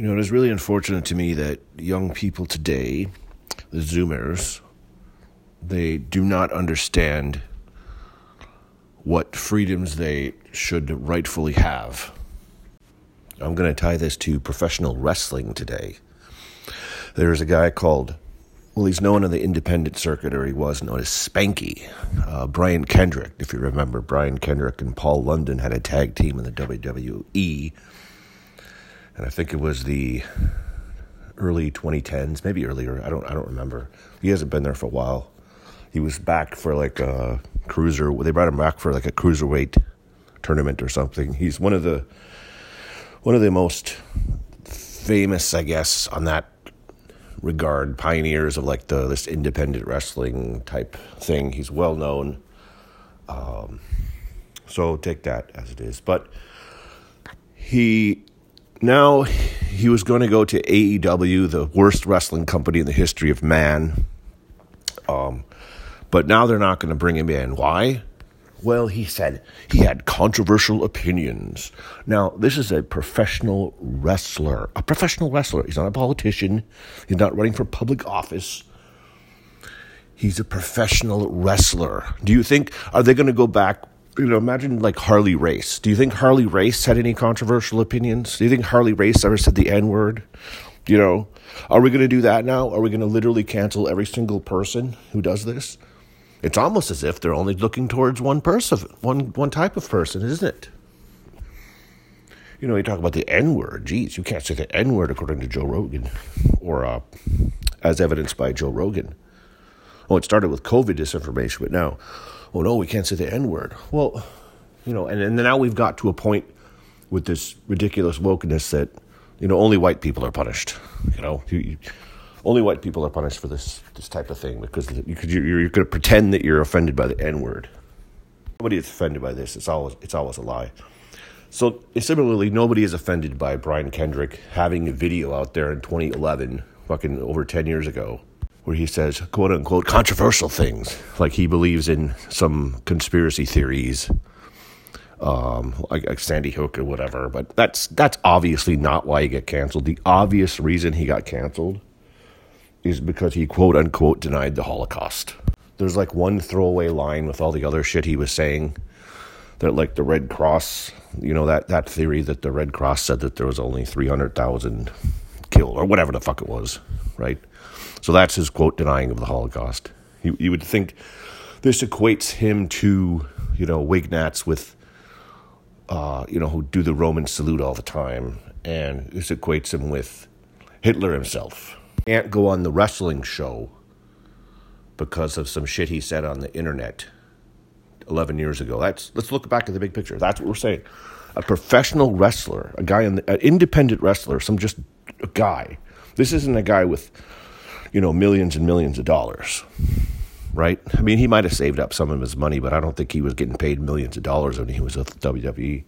You know, it is really unfortunate to me that young people today, the Zoomers, they do not understand what freedoms they should rightfully have. I'm going to tie this to professional wrestling today. There's a guy called, well, he's known in the independent circuit, or he was known as Spanky. Uh, Brian Kendrick, if you remember, Brian Kendrick and Paul London had a tag team in the WWE and I think it was the early 2010s, maybe earlier. I don't I don't remember. He hasn't been there for a while. He was back for like a cruiser. They brought him back for like a cruiserweight tournament or something. He's one of the one of the most famous, I guess, on that regard, pioneers of like the this independent wrestling type thing. He's well known. Um, so take that as it is. But he now he was going to go to AEW, the worst wrestling company in the history of man. Um, but now they're not going to bring him in. Why? Well, he said he had controversial opinions. Now, this is a professional wrestler, a professional wrestler. He's not a politician, he's not running for public office. He's a professional wrestler. Do you think, are they going to go back you know, imagine like Harley Race. Do you think Harley Race had any controversial opinions? Do you think Harley Race ever said the N word? You know, are we going to do that now? Are we going to literally cancel every single person who does this? It's almost as if they're only looking towards one person, one one type of person, isn't it? You know, you talk about the N word. Geez, you can't say the N word according to Joe Rogan, or uh, as evidenced by Joe Rogan. Oh, it started with COVID disinformation, but now oh no, we can't say the N word. Well, you know, and, and now we've got to a point with this ridiculous wokeness that, you know, only white people are punished. You know, you, you, only white people are punished for this this type of thing because you could, you're, you're going to pretend that you're offended by the N word. Nobody is offended by this. It's always it's always a lie. So similarly, nobody is offended by Brian Kendrick having a video out there in 2011, fucking over 10 years ago, where he says, quote unquote, controversial things, like he believes in some conspiracy theories, um, like, like Sandy Hook or whatever. But that's that's obviously not why he got canceled. The obvious reason he got canceled is because he quote unquote denied the Holocaust. There's like one throwaway line with all the other shit he was saying that like the Red Cross, you know that that theory that the Red Cross said that there was only 300,000 killed or whatever the fuck it was, right? So that's his quote denying of the Holocaust. You, you would think this equates him to, you know, Wignats with, uh, you know, who do the Roman salute all the time. And this equates him with Hitler himself. Can't go on the wrestling show because of some shit he said on the internet 11 years ago. That's, let's look back at the big picture. That's what we're saying. A professional wrestler, a guy, in the, an independent wrestler, some just a guy. This isn't a guy with you know, millions and millions of dollars, right? I mean, he might have saved up some of his money, but I don't think he was getting paid millions of dollars when he was with WWE.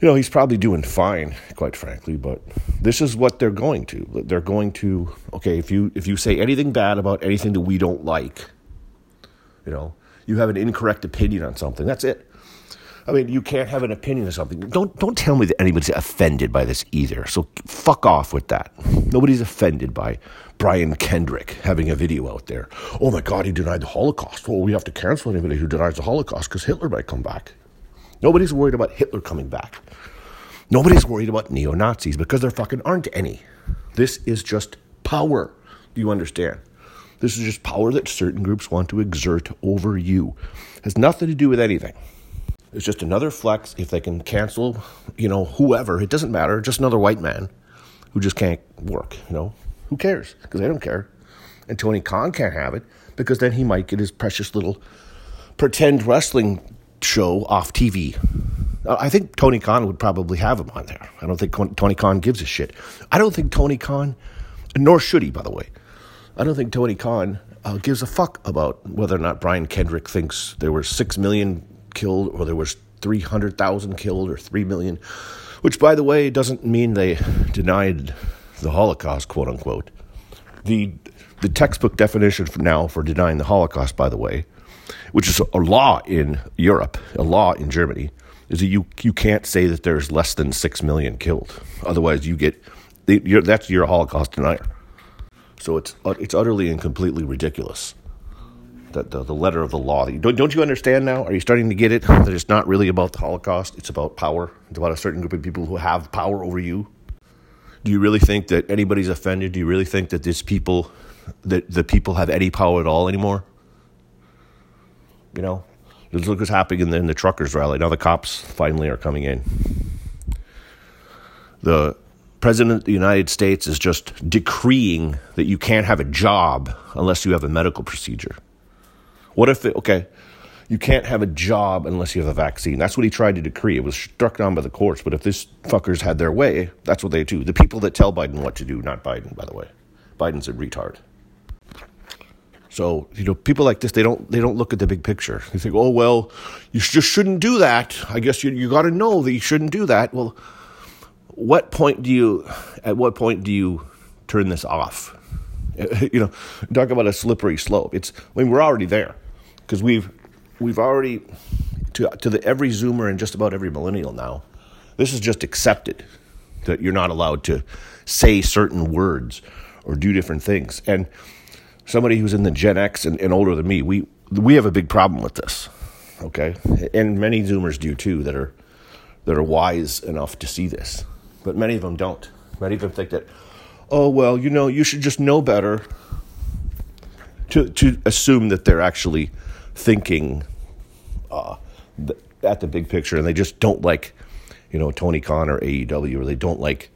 You know, he's probably doing fine, quite frankly, but this is what they're going to. They're going to, okay, if you if you say anything bad about anything that we don't like, you know, you have an incorrect opinion on something. That's it. I mean, you can't have an opinion of something. Don't don't tell me that anybody's offended by this either. So fuck off with that. Nobody's offended by Brian Kendrick having a video out there. Oh my God, he denied the Holocaust. Well, we have to cancel anybody who denies the Holocaust because Hitler might come back. Nobody's worried about Hitler coming back. Nobody's worried about neo Nazis because there fucking aren't any. This is just power. Do you understand? This is just power that certain groups want to exert over you. It has nothing to do with anything. It's just another flex. If they can cancel, you know, whoever, it doesn't matter. Just another white man who just can't work. You know, who cares? Because they don't care. And Tony Khan can't have it because then he might get his precious little pretend wrestling show off TV. I think Tony Khan would probably have him on there. I don't think Tony Khan gives a shit. I don't think Tony Khan, nor should he, by the way. I don't think Tony Khan uh, gives a fuck about whether or not Brian Kendrick thinks there were six million killed or there was 300,000 killed or 3 million, which, by the way, doesn't mean they denied the Holocaust, quote unquote. The, the textbook definition for now for denying the Holocaust, by the way, which is a law in Europe, a law in Germany, is that you you can't say that there's less than six million killed. Otherwise, you get you're, that's your Holocaust denier. So it's it's utterly and completely ridiculous. That the, the letter of the law. Don't, don't you understand now? Are you starting to get it? That it's not really about the Holocaust. It's about power. It's about a certain group of people who have power over you. Do you really think that anybody's offended? Do you really think that these people, that the people have any power at all anymore? You know, just look what's happening in the, in the truckers' rally. Now the cops finally are coming in. The President of the United States is just decreeing that you can't have a job unless you have a medical procedure. What if, it, okay, you can't have a job unless you have a vaccine? That's what he tried to decree. It was struck down by the courts. But if this fuckers had their way, that's what they do. The people that tell Biden what to do, not Biden, by the way. Biden's a retard. So you know, people like this, they don't they don't look at the big picture. They think, oh well, you just shouldn't do that. I guess you you got to know that you shouldn't do that. Well, what point do you at what point do you turn this off you know talk about a slippery slope it's i mean we're already there because we've we've already to to the every zoomer and just about every millennial now this is just accepted that you're not allowed to say certain words or do different things and somebody who's in the gen x and, and older than me we we have a big problem with this okay and many zoomers do too that are that are wise enough to see this but many of them don't. Many of them think that, oh, well, you know, you should just know better. To, to assume that they're actually thinking uh, at the big picture and they just don't like, you know, Tony Khan or AEW or they don't like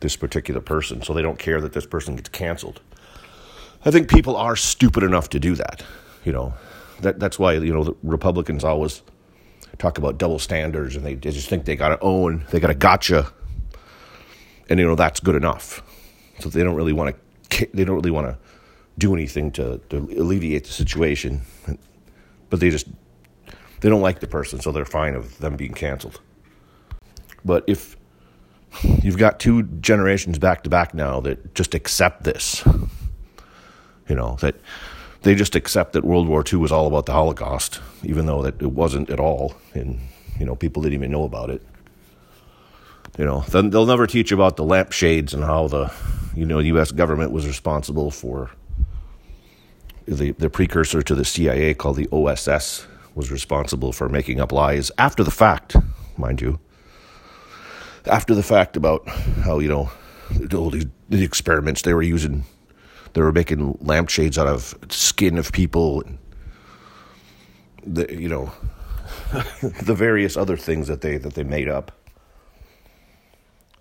this particular person, so they don't care that this person gets canceled. I think people are stupid enough to do that. You know, that that's why you know the Republicans always talk about double standards and they, they just think they got to own, they got a gotcha and you know that's good enough. So they don't really want to they don't really want to do anything to, to alleviate the situation, but they just they don't like the person, so they're fine of them being canceled. But if you've got two generations back to back now that just accept this, you know that they just accept that World War II was all about the Holocaust, even though that it wasn't at all, and you know people didn't even know about it you know, then they'll never teach about the lampshades and how the, you know, the U.S. government was responsible for the the precursor to the CIA called the OSS was responsible for making up lies after the fact, mind you. After the fact about how you know all these the experiments they were using, they were making lampshades out of skin of people, and the you know the various other things that they that they made up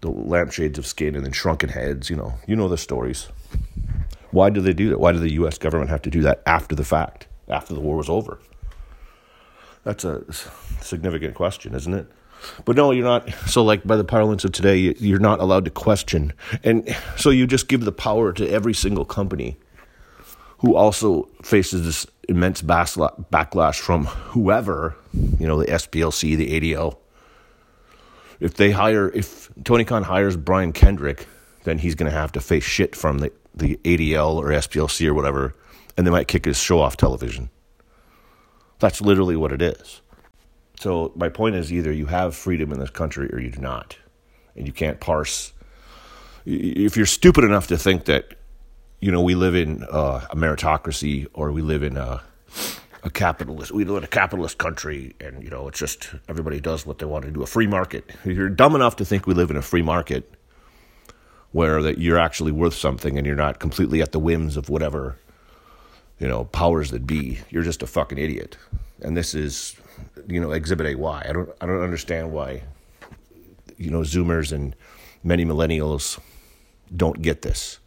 the lampshades of skin and then shrunken heads. You know, you know the stories. Why do they do that? Why did the U.S. government have to do that after the fact, after the war was over? That's a significant question, isn't it? But no, you're not. So, like by the parlance of today, you're not allowed to question, and so you just give the power to every single company who also faces this immense backlash from whoever, you know, the SPLC, the ADL, if they hire if Tony Khan hires Brian Kendrick, then he's going to have to face shit from the the ADL or SPLC or whatever, and they might kick his show off television. That's literally what it is. So my point is either you have freedom in this country or you do not, and you can't parse. If you're stupid enough to think that, you know, we live in uh, a meritocracy or we live in a a capitalist. We live in a capitalist country, and you know, it's just everybody does what they want to do. A free market. If you're dumb enough to think we live in a free market, where that you're actually worth something, and you're not completely at the whims of whatever, you know, powers that be. You're just a fucking idiot. And this is, you know, Exhibit A. Why? I don't. I don't understand why. You know, Zoomers and many millennials don't get this.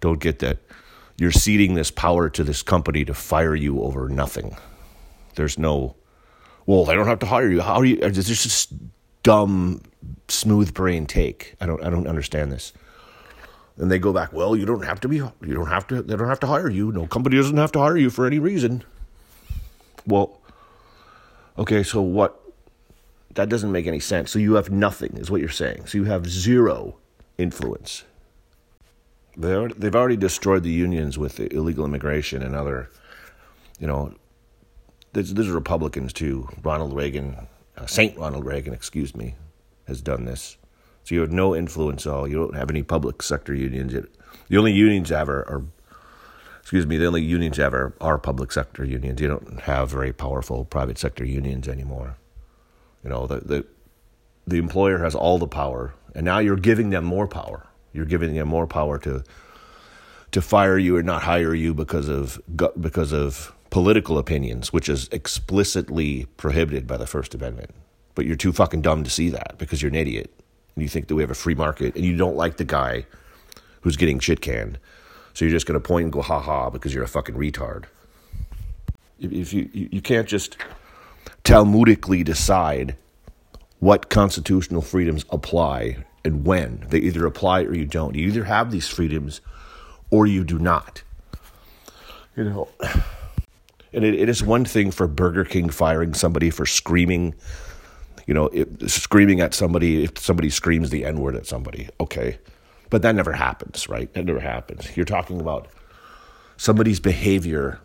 Don't get that you're ceding this power to this company to fire you over nothing. There's no, well, they don't have to hire you. How are you? Is this just dumb, smooth brain take? I don't, I don't understand this. And they go back. Well, you don't have to be. You don't have to. They don't have to hire you. No company doesn't have to hire you for any reason. Well, okay. So what? That doesn't make any sense. So you have nothing, is what you're saying. So you have zero influence they they've already destroyed the unions with the illegal immigration and other, you know, these, these are Republicans too. Ronald Reagan, Saint Ronald Reagan, excuse me, has done this. So you have no influence at all. You don't have any public sector unions. The only unions ever are, excuse me, the only unions ever are public sector unions. You don't have very powerful private sector unions anymore. You know, the, the, the employer has all the power, and now you're giving them more power. You're giving them more power to to fire you or not hire you because of because of political opinions, which is explicitly prohibited by the First Amendment. But you're too fucking dumb to see that because you're an idiot and you think that we have a free market and you don't like the guy who's getting shit canned. So you're just going to point and go ha ha because you're a fucking retard. If you you can't just Talmudically decide what constitutional freedoms apply and when. They either apply or you don't. You either have these freedoms or you do not. You know, and it, it is one thing for Burger King firing somebody for screaming, you know, it, screaming at somebody if somebody screams the N word at somebody. Okay. But that never happens, right? That never happens. You're talking about somebody's behavior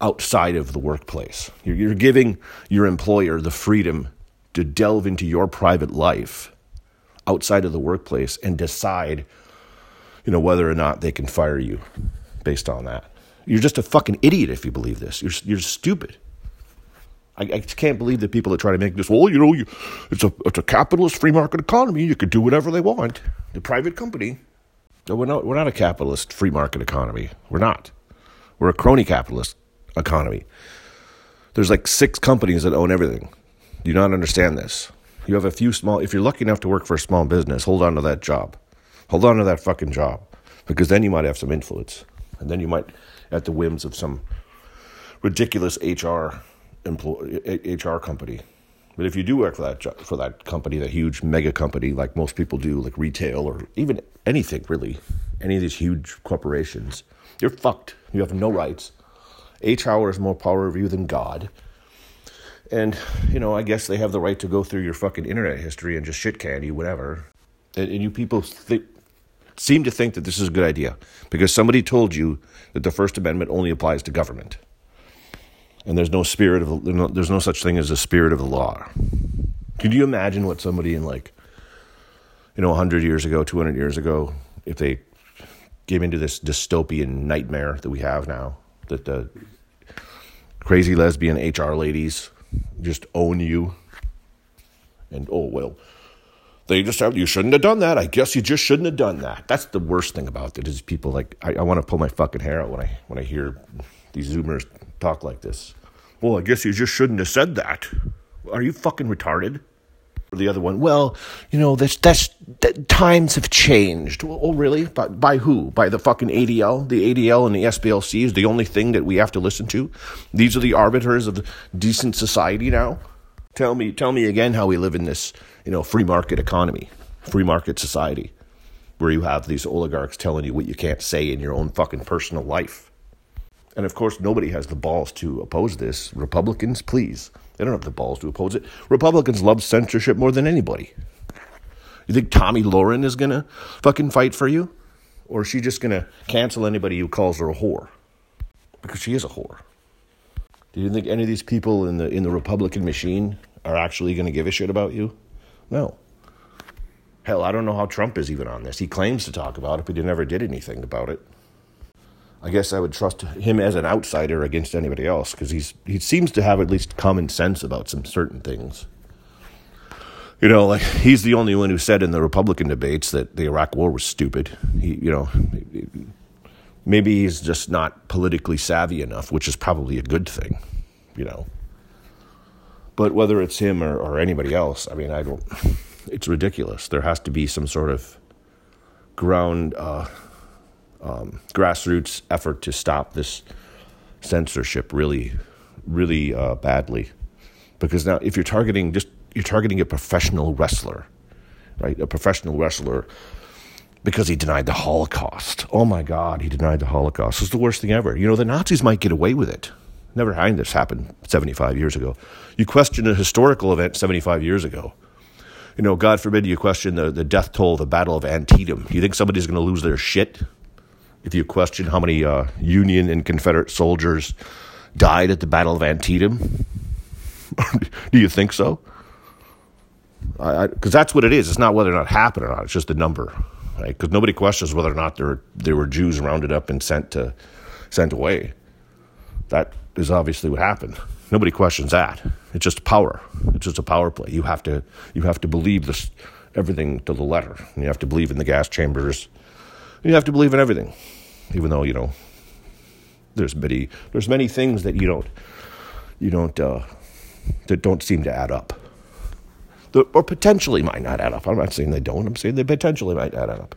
outside of the workplace. You're, you're giving your employer the freedom to delve into your private life outside of the workplace and decide, you know, whether or not they can fire you based on that. You're just a fucking idiot if you believe this. You're you're stupid. I, I can't believe the people that try to make this. Well, you know, you, it's a it's a capitalist free market economy. You can do whatever they want. The private company. No, we're not. We're not a capitalist free market economy. We're not. We're a crony capitalist economy. There's like six companies that own everything. Do you not understand this? You have a few small, if you're lucky enough to work for a small business, hold on to that job. Hold on to that fucking job because then you might have some influence. And then you might, at the whims of some ridiculous HR employee, HR company. But if you do work for that for that company, that huge mega company, like most people do, like retail or even anything really, any of these huge corporations, you're fucked. You have no rights. HR has more power over you than God. And, you know, I guess they have the right to go through your fucking internet history and just shit can you, whatever. And, and you people th- seem to think that this is a good idea because somebody told you that the First Amendment only applies to government. And there's no spirit of, there's no such thing as a spirit of the law. Could you imagine what somebody in like, you know, 100 years ago, 200 years ago, if they came into this dystopian nightmare that we have now, that the crazy lesbian HR ladies just own you. And oh, well, they just have, you shouldn't have done that. I guess you just shouldn't have done that. That's the worst thing about it is people like, I, I want to pull my fucking hair out when I, when I hear these Zoomers talk like this. Well, I guess you just shouldn't have said that. Are you fucking retarded? Or the other one, well, you know, that's, that's, that times have changed. Oh, oh, really? By, by who? By the fucking ADL? The ADL and the SPLC is the only thing that we have to listen to? These are the arbiters of decent society now? Tell me, tell me again how we live in this, you know, free market economy, free market society, where you have these oligarchs telling you what you can't say in your own fucking personal life. And of course, nobody has the balls to oppose this. Republicans, please. They don't have the balls to oppose it. Republicans love censorship more than anybody. You think Tomi Lahren is going to fucking fight for you? Or is she just going to cancel anybody who calls her a whore? Because she is a whore. Do you think any of these people in the in the Republican machine are actually going to give a shit about you? No. Hell, I don't know how Trump is even on this. He claims to talk about it, but he never did anything about it. I guess I would trust him as an outsider against anybody else because he's he seems to have at least common sense about some certain things. You know, like he's the only one who said in the Republican debates that the Iraq War was stupid. He, you know, maybe he's just not politically savvy enough, which is probably a good thing. You know, but whether it's him or, or anybody else, I mean, I don't. It's ridiculous. There has to be some sort of ground. Uh, um, grassroots effort to stop this censorship really, really uh, badly. Because now, if you're targeting just you're targeting a professional wrestler, right? A professional wrestler because he denied the Holocaust. Oh my God, he denied the Holocaust. It's the worst thing ever. You know, the Nazis might get away with it. Never had this happened 75 years ago. You question a historical event 75 years ago. You know, God forbid you question the, the death toll of the Battle of Antietam. You think somebody's going to lose their shit if you question how many uh, Union and Confederate soldiers died at the Battle of Antietam? Do you think so? Because that's what it is. It's not whether or not it happened or not. It's just the number, right? Because nobody questions whether or not there there were Jews rounded up and sent to sent away. That is obviously what happened. Nobody questions that. It's just power. It's just a power play. You have to you have to believe this everything to the letter. And you have to believe in the gas chambers. You have to believe in everything, even though you know there's many there's many things that you don't you don't uh, that don't seem to add up, or potentially might not add up. I'm not saying they don't. I'm saying they potentially might add up.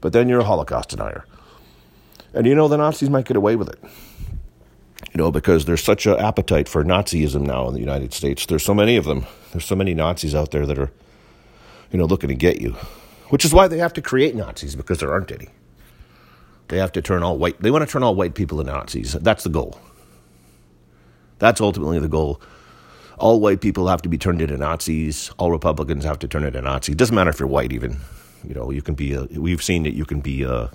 But then you're a Holocaust denier, and you know the Nazis might get away with it. You know because there's such an appetite for Nazism now in the United States. There's so many of them. There's so many Nazis out there that are, you know, looking to get you, which is why they have to create Nazis because there aren't any. They have to turn all white. They want to turn all white people into Nazis. That's the goal. That's ultimately the goal. All white people have to be turned into Nazis. All Republicans have to turn into Nazis. It doesn't matter if you're white, even. You know, you can be. A, we've seen that you can be a,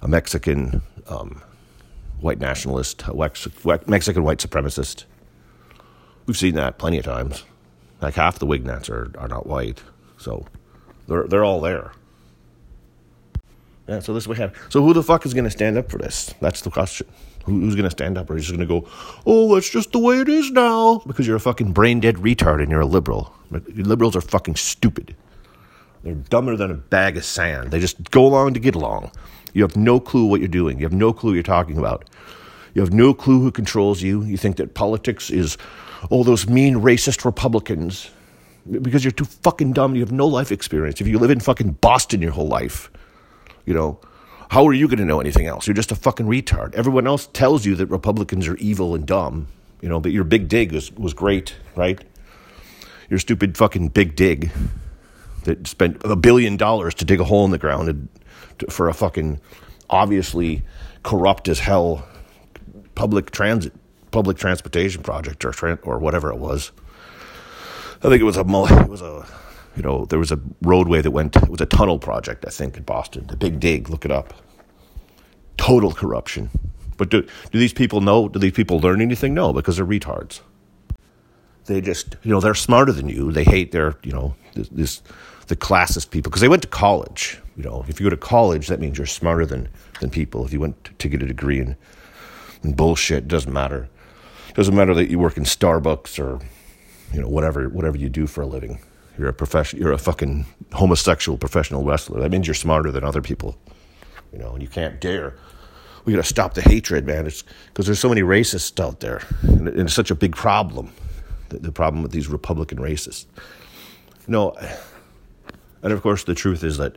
a Mexican um, white nationalist, Mexican white supremacist. We've seen that plenty of times. Like half the Wignats are, are not white, so they're they're all there. Yeah, so this is what happened. So who the fuck is going to stand up for this? That's the question. Who, who's going to stand up, or is just going to go, "Oh, that's just the way it is now," because you're a fucking brain dead retard and you're a liberal. Liberals are fucking stupid. They're dumber than a bag of sand. They just go along to get along. You have no clue what you're doing. You have no clue what you're talking about. You have no clue who controls you. You think that politics is all those mean racist Republicans because you're too fucking dumb. You have no life experience. If you live in fucking Boston your whole life, you know, how are you going to know anything else? You're just a fucking retard. Everyone else tells you that Republicans are evil and dumb, you know, but your big dig was, was great, right? Your stupid fucking big dig that spent a billion dollars to dig a hole in the ground and to, for a fucking obviously corrupt as hell public transit, public transportation project or, or whatever it was. I think it was a, it was a, you know, there was a roadway that went, it was a tunnel project, I think, in Boston, the Big Dig, look it up. Total corruption. But do, do these people know, do these people learn anything? No, because they're retards. They just, you know, they're smarter than you. They hate their, you know, this, this the classist people, because they went to college. You know, if you go to college, that means you're smarter than, than people. If you went to get a degree in, in bullshit, it doesn't matter. It doesn't matter that you work in Starbucks or, you know, whatever, whatever you do for a living. You're a profession. You're a fucking homosexual professional wrestler. That means you're smarter than other people. You know, and you can't dare. We got to stop the hatred, man. It's because there's so many racists out there, and it's such a big problem. The, the problem with these Republican racists. No, and of course, the truth is that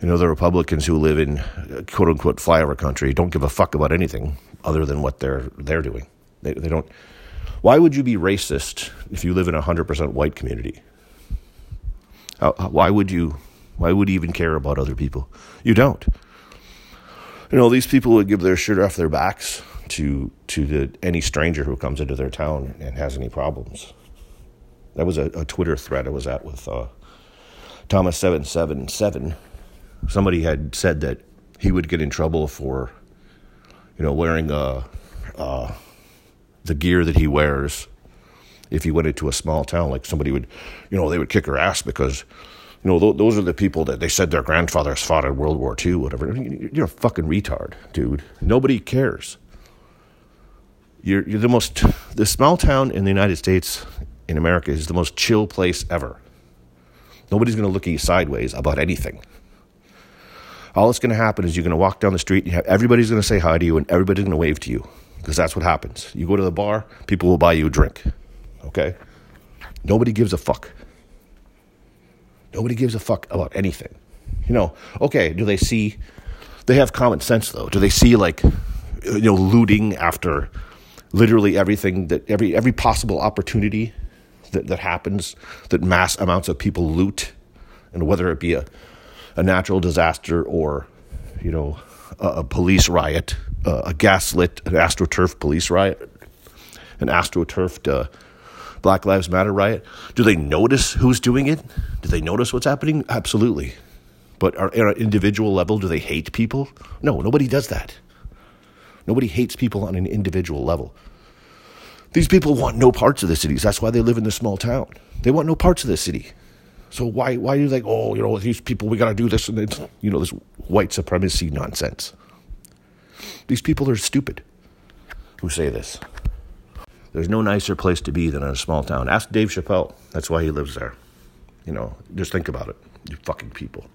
you know the Republicans who live in quote unquote flyover country don't give a fuck about anything other than what they're they're doing. They, they don't. Why would you be racist if you live in a hundred percent white community? How, why would you? Why would you even care about other people? You don't. You know, these people would give their shirt off their backs to to the, any stranger who comes into their town and has any problems. That was a, a Twitter thread I was at with uh, Thomas seven seven seven. Somebody had said that he would get in trouble for, you know, wearing uh, uh, the gear that he wears if you went into a small town, like somebody would, you know, they would kick her ass because, you know, th- those are the people that they said their grandfathers fought in World War II, whatever. You're a fucking retard, dude. Nobody cares. You're, you're the most, the small town in the United States, in America, is the most chill place ever. Nobody's going to look at you sideways about anything. All that's going to happen is you're going to walk down the street and have, everybody's going to say hi to you and everybody's going to wave to you because that's what happens. You go to the bar, people will buy you a drink. Okay? Nobody gives a fuck. Nobody gives a fuck about anything. You know, okay, do they see they have common sense though? Do they see like you know looting after literally everything that every every possible opportunity that, that happens that mass amounts of people loot and whether it be a, a natural disaster or you know a, a police riot, uh, a gaslit, an astroturf police riot, an astroturfed uh, Black Lives Matter riot? Do they notice who's doing it? Do they notice what's happening? Absolutely. But are, at an individual level, do they hate people? No, nobody does that. Nobody hates people on an individual level. These people want no parts of the cities. That's why they live in the small town. They want no parts of the city. So why why do you like oh you know these people we got to do this and it's you know this white supremacy nonsense. These people are stupid who say this. There's no nicer place to be than in a small town. Ask Dave Chappelle. That's why he lives there. You know, just think about it. You fucking people.